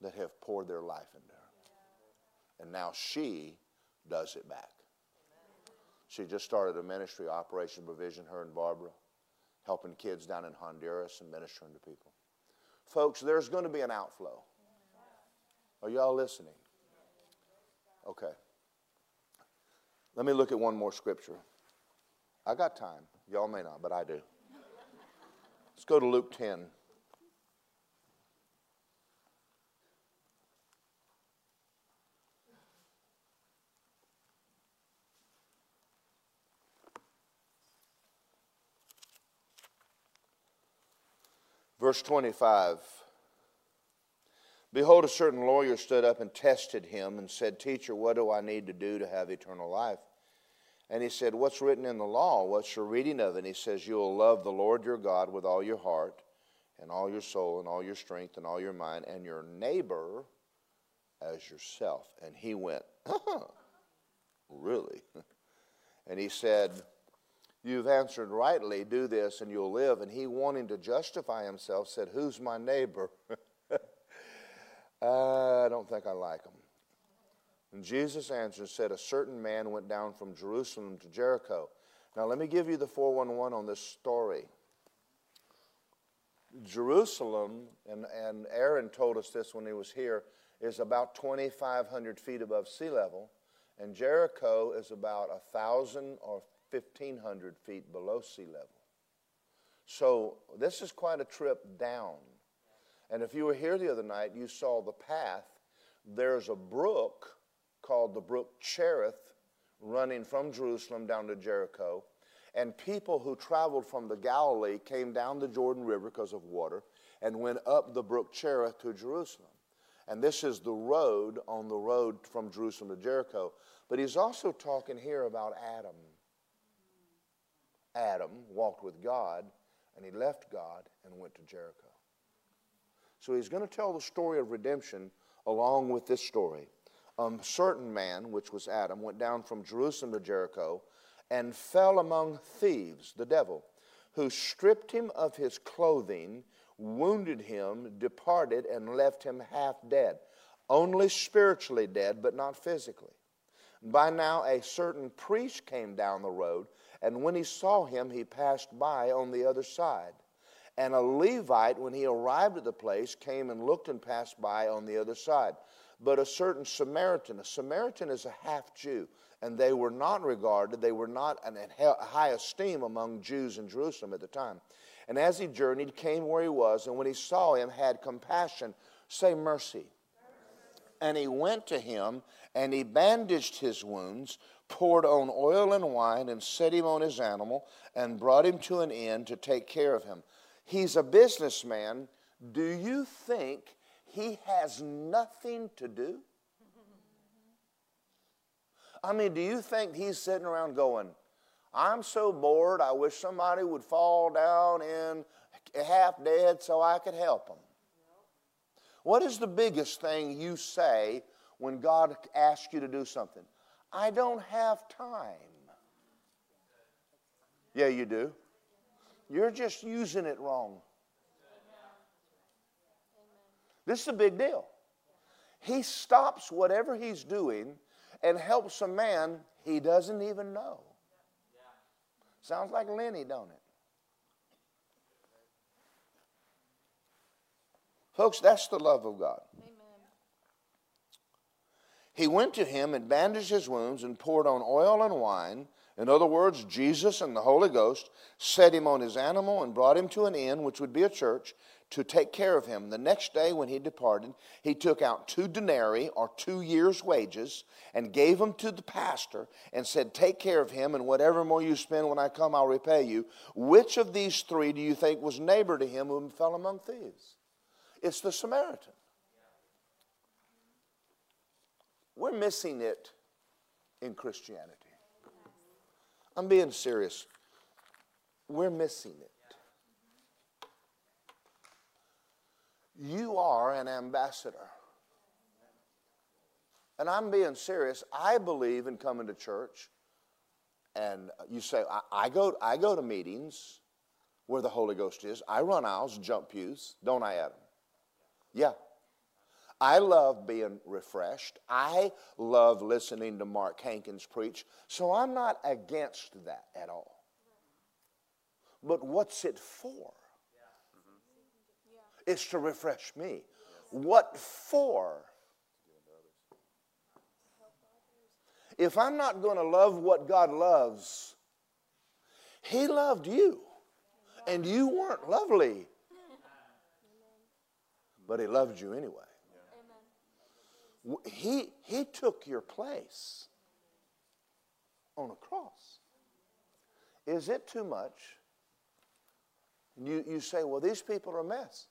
that have poured their life into her. And now she does it back. She just started a ministry, Operation Provision, her and Barbara, helping kids down in Honduras and ministering to people. Folks, there's going to be an outflow. Are y'all listening? Okay. Let me look at one more scripture. I got time. Y'all may not, but I do. Go to Luke 10. Verse 25. Behold, a certain lawyer stood up and tested him and said, Teacher, what do I need to do to have eternal life? And he said, What's written in the law? What's your reading of it? And he says, You'll love the Lord your God with all your heart and all your soul and all your strength and all your mind and your neighbor as yourself. And he went, [LAUGHS] Really? [LAUGHS] And he said, You've answered rightly, do this and you'll live. And he, wanting to justify himself, said, Who's my neighbor? [LAUGHS] uh, I don't think I like him. And Jesus answered said, A certain man went down from Jerusalem to Jericho. Now, let me give you the 411 on this story. Jerusalem, and, and Aaron told us this when he was here, is about 2,500 feet above sea level, and Jericho is about 1,000 or 1,500 feet below sea level. So, this is quite a trip down. And if you were here the other night, you saw the path. There's a brook called the brook Cherith running from Jerusalem down to Jericho. And people who traveled from the Galilee came down the Jordan River because of water and went up the brook Cherith to Jerusalem. And this is the road on the road from Jerusalem to Jericho. But he's also talking here about Adam. Adam walked with God and he left God and went to Jericho. So he's going to tell the story of redemption along with this story a certain man, which was Adam, went down from Jerusalem to Jericho and fell among thieves, the devil, who stripped him of his clothing, wounded him, departed, and left him half dead. Only spiritually dead, but not physically. By now, a certain priest came down the road, and when he saw him, he passed by on the other side. And a Levite, when he arrived at the place, came and looked and passed by on the other side but a certain Samaritan. A Samaritan is a half Jew, and they were not regarded, they were not in high esteem among Jews in Jerusalem at the time. And as he journeyed, came where he was, and when he saw him, had compassion. Say mercy. And he went to him, and he bandaged his wounds, poured on oil and wine, and set him on his animal, and brought him to an inn to take care of him. He's a businessman. Do you think he has nothing to do? I mean, do you think he's sitting around going, I'm so bored, I wish somebody would fall down and half dead so I could help them? What is the biggest thing you say when God asks you to do something? I don't have time. Yeah, you do. You're just using it wrong. This is a big deal. He stops whatever he's doing and helps a man he doesn't even know. Sounds like Lenny, don't it? Folks, that's the love of God. Amen. He went to him and bandaged his wounds and poured on oil and wine. In other words, Jesus and the Holy Ghost set him on his animal and brought him to an inn, which would be a church, to take care of him. The next day, when he departed, he took out two denarii or two years' wages and gave them to the pastor and said, Take care of him, and whatever more you spend when I come, I'll repay you. Which of these three do you think was neighbor to him who fell among thieves? It's the Samaritan. We're missing it in Christianity. I'm being serious. We're missing it. You are an ambassador. And I'm being serious. I believe in coming to church. And you say, I, I, go, I go to meetings where the Holy Ghost is. I run aisles, jump pews. Don't I, Adam? Yeah. I love being refreshed. I love listening to Mark Hankins preach. So I'm not against that at all. But what's it for? It's to refresh me. What for? If I'm not going to love what God loves, He loved you. And you weren't lovely. But he loved you anyway. He, he took your place on a cross. Is it too much? You, you say, well, these people are a mess.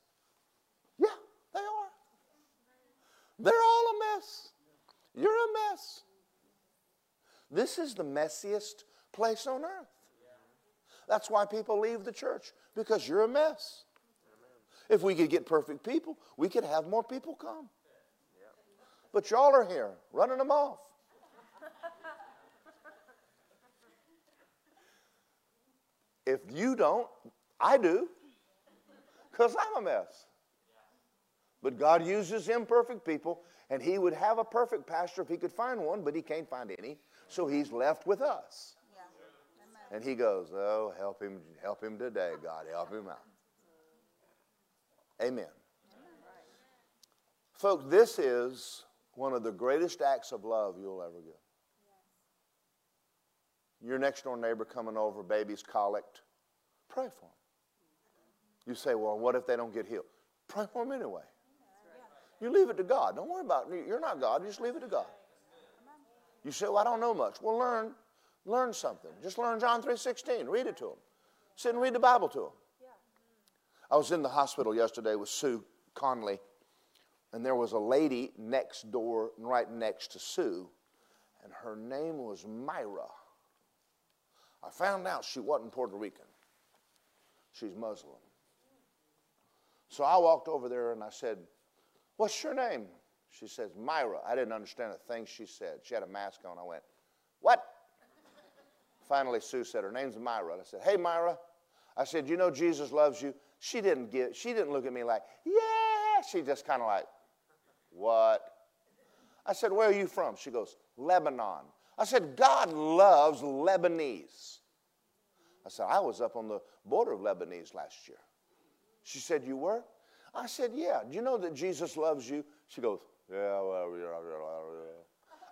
Yeah, they are. They're all a mess. You're a mess. This is the messiest place on earth. That's why people leave the church, because you're a mess. If we could get perfect people, we could have more people come. But y'all are here running them off. if you don't, I do, because I'm a mess. But God uses imperfect people, and He would have a perfect pastor if He could find one, but He can't find any. So He's left with us. And He goes, Oh, help him, help him today, God, help him out. Amen. Folks, this is one of the greatest acts of love you'll ever give. Your next door neighbor coming over, baby's colicked, pray for them. You say, well, what if they don't get healed? Pray for them anyway. You leave it to God. Don't worry about it. You're not God. Just leave it to God. You say, well, I don't know much. Well, learn, learn something. Just learn John 3.16. Read it to them. Sit and read the Bible to them. I was in the hospital yesterday with Sue Conley, and there was a lady next door, right next to Sue, and her name was Myra. I found out she wasn't Puerto Rican. She's Muslim. So I walked over there and I said, What's your name? She says, Myra. I didn't understand a thing she said. She had a mask on. I went, What? Finally, Sue said, Her name's Myra. And I said, Hey, Myra. I said, You know Jesus loves you. She didn't get, she didn't look at me like, Yeah. She just kind of like, What? I said, Where are you from? She goes, Lebanon. I said, God loves Lebanese. I said, I was up on the border of Lebanese last year. She said, You were? I said, Yeah. Do you know that Jesus loves you? She goes, Yeah, well, yeah, yeah.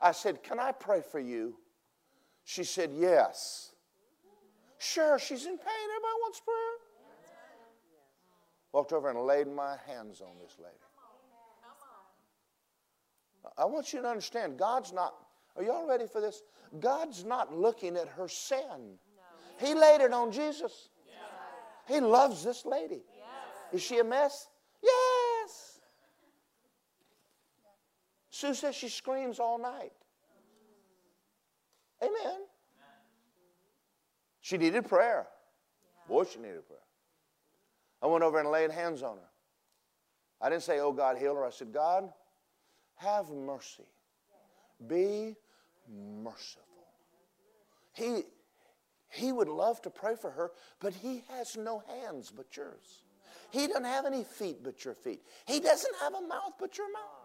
I said, Can I pray for you? She said, Yes. Sure, she's in pain. Everybody wants prayer. Walked over and laid my hands on this lady. I want you to understand, God's not, are y'all ready for this? God's not looking at her sin. He laid it on Jesus. He loves this lady. Is she a mess? Yes. Sue says she screams all night. Amen. She needed prayer. Boy, she needed prayer. I went over and laid hands on her. I didn't say, Oh God, heal her. I said, God, have mercy. Be merciful. He, he would love to pray for her, but he has no hands but yours. He doesn't have any feet but your feet. He doesn't have a mouth but your mouth.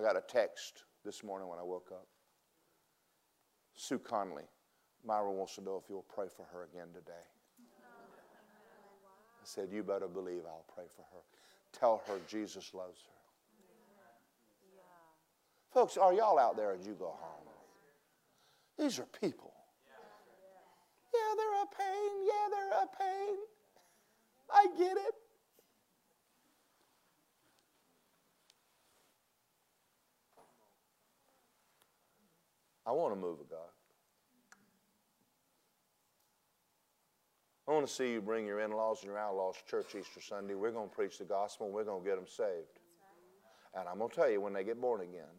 I got a text this morning when I woke up. Sue Conley, Myra wants to know if you'll pray for her again today. I said, You better believe I'll pray for her. Tell her Jesus loves her. Folks, are y'all out there as you go home? These are people. Yeah, they're a pain. Yeah, they're a pain. I get it. I want to move of God. I want to see you bring your in laws and your outlaws to church Easter Sunday. We're going to preach the gospel and we're going to get them saved. And I'm going to tell you, when they get born again,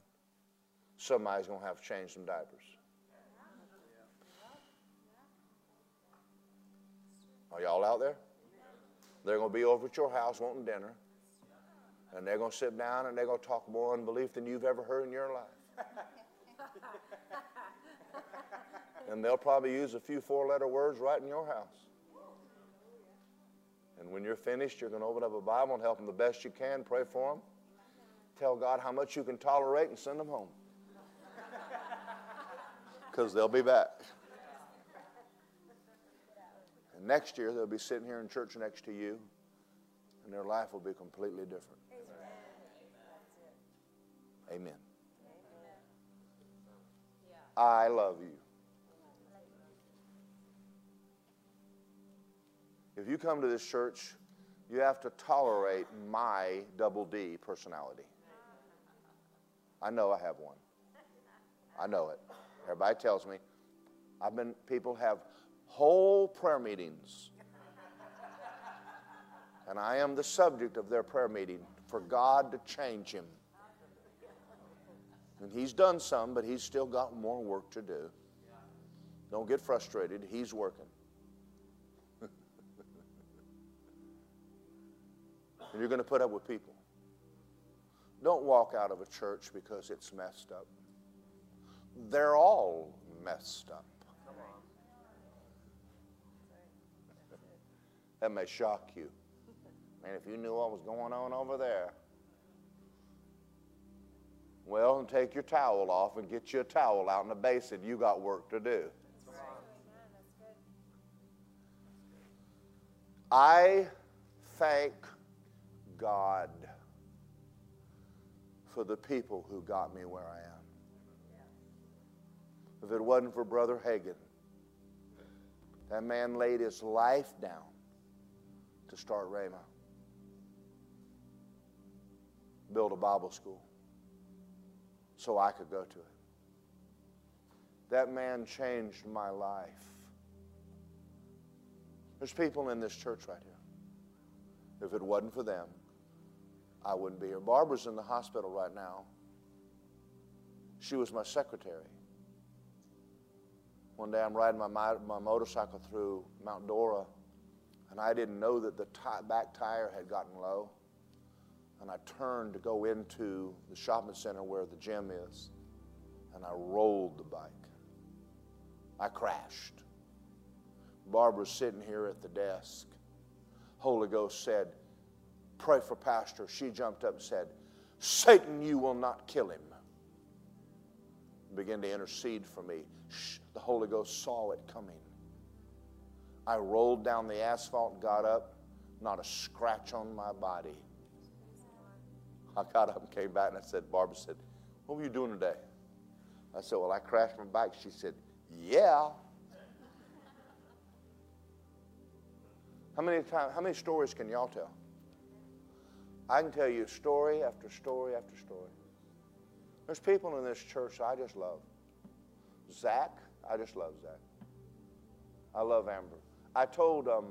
somebody's going to have to change some diapers. Are y'all out there? They're going to be over at your house wanting dinner. And they're going to sit down and they're going to talk more unbelief than you've ever heard in your life. And they'll probably use a few four letter words right in your house. And when you're finished, you're going to open up a Bible and help them the best you can, pray for them, tell God how much you can tolerate, and send them home. [LAUGHS] Because they'll be back. And next year, they'll be sitting here in church next to you, and their life will be completely different. Amen. I love you. If you come to this church, you have to tolerate my double D personality. I know I have one. I know it. Everybody tells me. I've been, people have whole prayer meetings. And I am the subject of their prayer meeting for God to change him. And he's done some, but he's still got more work to do. Don't get frustrated. He's working. You're going to put up with people. Don't walk out of a church because it's messed up. They're all messed up. that may shock you. Man, if you knew what was going on over there. Well, and take your towel off and get you a towel out in the basin. You got work to do. I thank God for the people who got me where I am. If it wasn't for Brother Hagin, that man laid his life down to start Rhema, build a Bible school so I could go to it. That man changed my life. There's people in this church right here. If it wasn't for them, I wouldn't be here. Barbara's in the hospital right now. She was my secretary. One day I'm riding my, my motorcycle through Mount Dora, and I didn't know that the back tire had gotten low. And I turned to go into the shopping center where the gym is, and I rolled the bike. I crashed. Barbara's sitting here at the desk. Holy Ghost said, Pray for Pastor. She jumped up and said, Satan, you will not kill him. Begin to intercede for me. Shh, the Holy Ghost saw it coming. I rolled down the asphalt, got up, not a scratch on my body. I got up and came back and I said, Barbara said, What were you doing today? I said, Well, I crashed my bike. She said, Yeah. How many times, how many stories can y'all tell? I can tell you story after story after story. There's people in this church I just love. Zach, I just love Zach. I love Amber. I told um,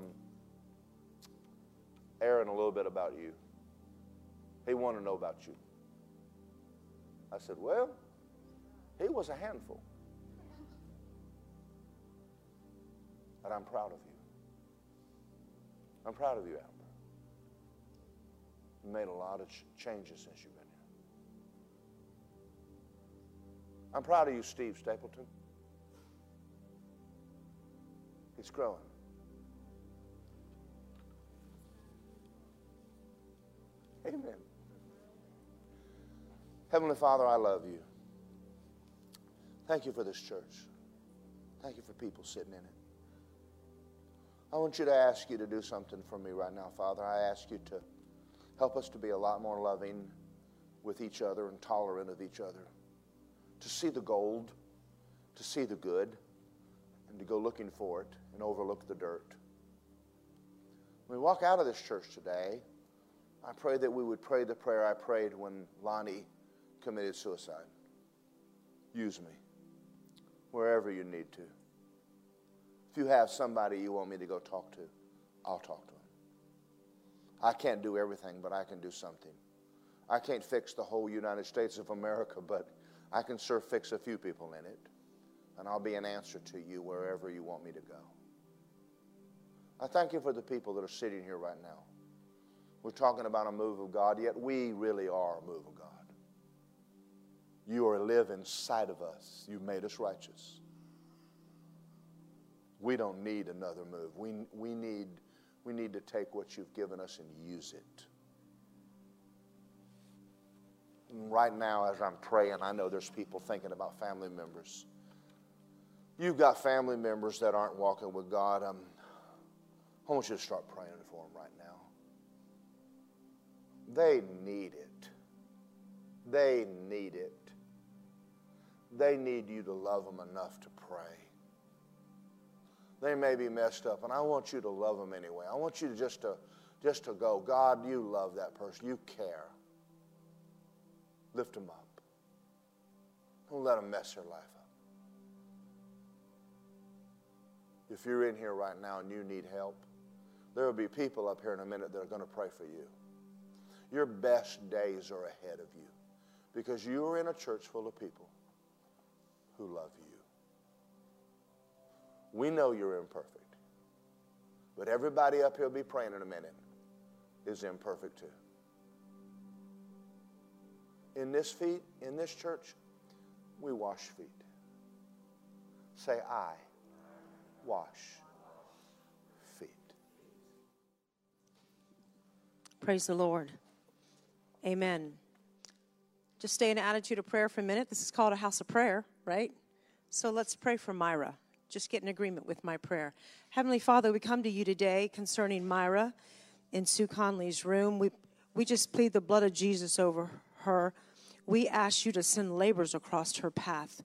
Aaron a little bit about you. He wanted to know about you. I said, Well, he was a handful. But I'm proud of you. I'm proud of you, Amber. You made a lot of ch- changes since you've been here. I'm proud of you, Steve Stapleton. It's growing. Amen. Heavenly Father, I love you. Thank you for this church. Thank you for people sitting in it. I want you to ask you to do something for me right now, Father. I ask you to help us to be a lot more loving with each other and tolerant of each other, to see the gold, to see the good, and to go looking for it and overlook the dirt. When we walk out of this church today, I pray that we would pray the prayer I prayed when Lonnie committed suicide. Use me wherever you need to. If you have somebody you want me to go talk to, I'll talk to them. I can't do everything, but I can do something. I can't fix the whole United States of America, but I can sure fix a few people in it. And I'll be an answer to you wherever you want me to go. I thank you for the people that are sitting here right now. We're talking about a move of God, yet we really are a move of God. You are live inside of us. You made us righteous. We don't need another move. We, we, need, we need to take what you've given us and use it. Right now, as I'm praying, I know there's people thinking about family members. You've got family members that aren't walking with God. Um, I want you to start praying for them right now. They need it. They need it. They need you to love them enough to pray. They may be messed up, and I want you to love them anyway. I want you to just to just to go, God, you love that person. You care. Lift them up. Don't let them mess their life up. If you're in here right now and you need help, there will be people up here in a minute that are going to pray for you. Your best days are ahead of you because you are in a church full of people who love you. We know you're imperfect, but everybody up here will be praying in a minute is imperfect too. In this feet, in this church, we wash feet. Say, I wash feet. Praise the Lord. Amen. Just stay in an attitude of prayer for a minute. This is called a house of prayer, right? So let's pray for Myra. Just get in agreement with my prayer. Heavenly Father, we come to you today concerning Myra in Sue Conley's room. We, we just plead the blood of Jesus over her. We ask you to send laborers across her path,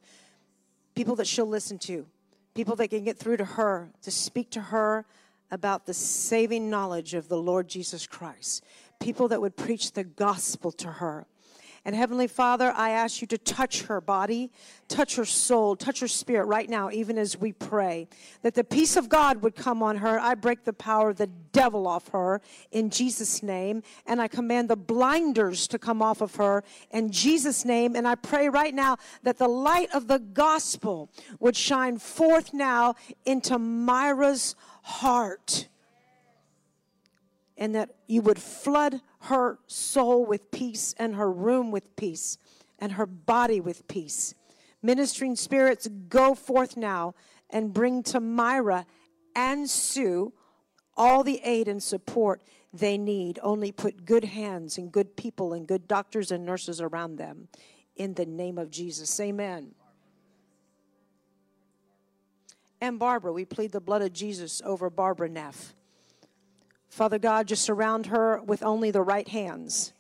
people that she'll listen to, people that can get through to her, to speak to her about the saving knowledge of the Lord Jesus Christ, people that would preach the gospel to her. And Heavenly Father, I ask you to touch her body, touch her soul, touch her spirit right now, even as we pray, that the peace of God would come on her. I break the power of the devil off her in Jesus' name, and I command the blinders to come off of her in Jesus' name. And I pray right now that the light of the gospel would shine forth now into Myra's heart and that you would flood her soul with peace and her room with peace and her body with peace. Ministering spirits, go forth now and bring to Myra and Sue all the aid and support they need. Only put good hands and good people and good doctors and nurses around them. In the name of Jesus. Amen. And Barbara, we plead the blood of Jesus over Barbara Neff. Father God, just surround her with only the right hands.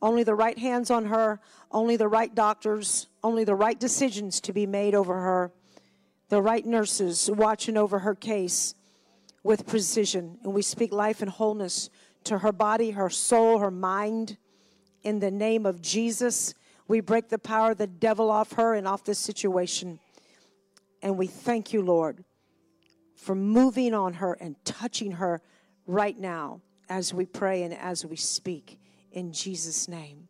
Only the right hands on her, only the right doctors, only the right decisions to be made over her, the right nurses watching over her case with precision. And we speak life and wholeness to her body, her soul, her mind. In the name of Jesus, we break the power of the devil off her and off this situation. And we thank you, Lord, for moving on her and touching her right now as we pray and as we speak in Jesus' name.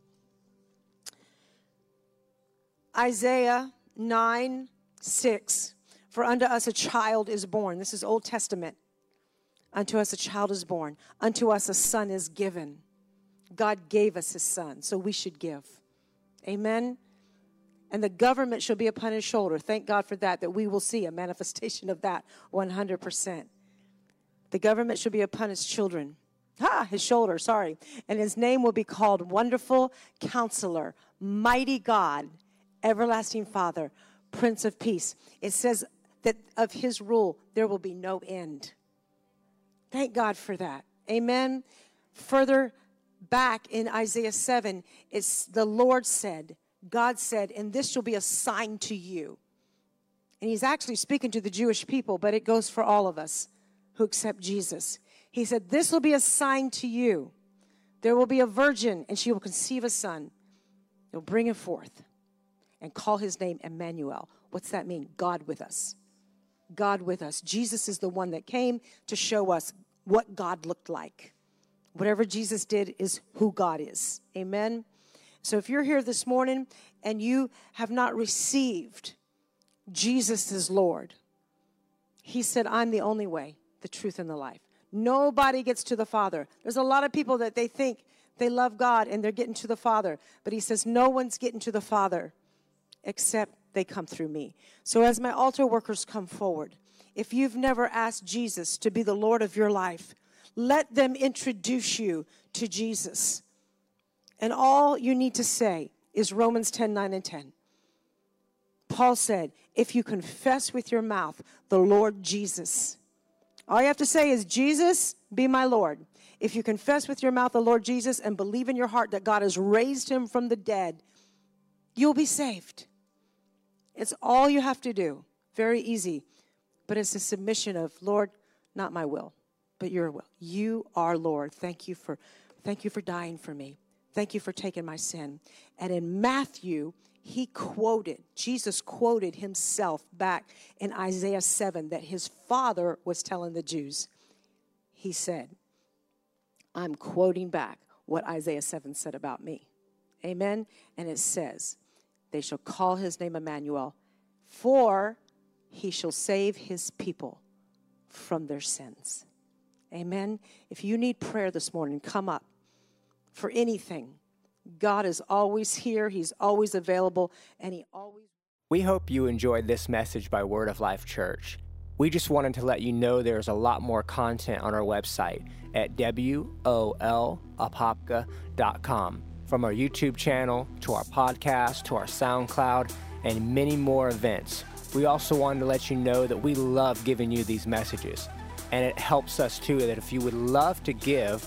Isaiah 9 6. For unto us a child is born. This is Old Testament. Unto us a child is born. Unto us a son is given. God gave us his son, so we should give. Amen. And the government shall be upon his shoulder. Thank God for that, that we will see a manifestation of that 100%. The government shall be upon his children. Ah, his shoulder, sorry. And his name will be called Wonderful Counselor, Mighty God, Everlasting Father, Prince of Peace. It says that of his rule there will be no end. Thank God for that. Amen. Further back in Isaiah 7, it's the Lord said, God said, and this shall be a sign to you. And he's actually speaking to the Jewish people, but it goes for all of us who accept Jesus. He said, This will be a sign to you. There will be a virgin, and she will conceive a son. You'll bring him forth and call his name Emmanuel. What's that mean? God with us. God with us. Jesus is the one that came to show us what God looked like. Whatever Jesus did is who God is. Amen. So if you're here this morning and you have not received Jesus as Lord, He said, I'm the only way the truth, and the life. Nobody gets to the Father. There's a lot of people that they think they love God and they're getting to the Father. But he says, no one's getting to the Father except they come through me. So as my altar workers come forward, if you've never asked Jesus to be the Lord of your life, let them introduce you to Jesus. And all you need to say is Romans 10 9 and 10. Paul said, If you confess with your mouth the Lord Jesus, all you have to say is, Jesus, be my Lord. If you confess with your mouth the Lord Jesus and believe in your heart that God has raised him from the dead, you'll be saved. It's all you have to do. Very easy. but it's a submission of, Lord, not my will, but your will. You are Lord. Thank you for thank you for dying for me. Thank you for taking my sin. And in Matthew, he quoted, Jesus quoted himself back in Isaiah 7 that his father was telling the Jews. He said, I'm quoting back what Isaiah 7 said about me. Amen. And it says, They shall call his name Emmanuel, for he shall save his people from their sins. Amen. If you need prayer this morning, come up for anything. God is always here, He's always available, and He always. We hope you enjoyed this message by Word of Life Church. We just wanted to let you know there's a lot more content on our website at wolapopka.com. From our YouTube channel to our podcast to our SoundCloud and many more events. We also wanted to let you know that we love giving you these messages. And it helps us too that if you would love to give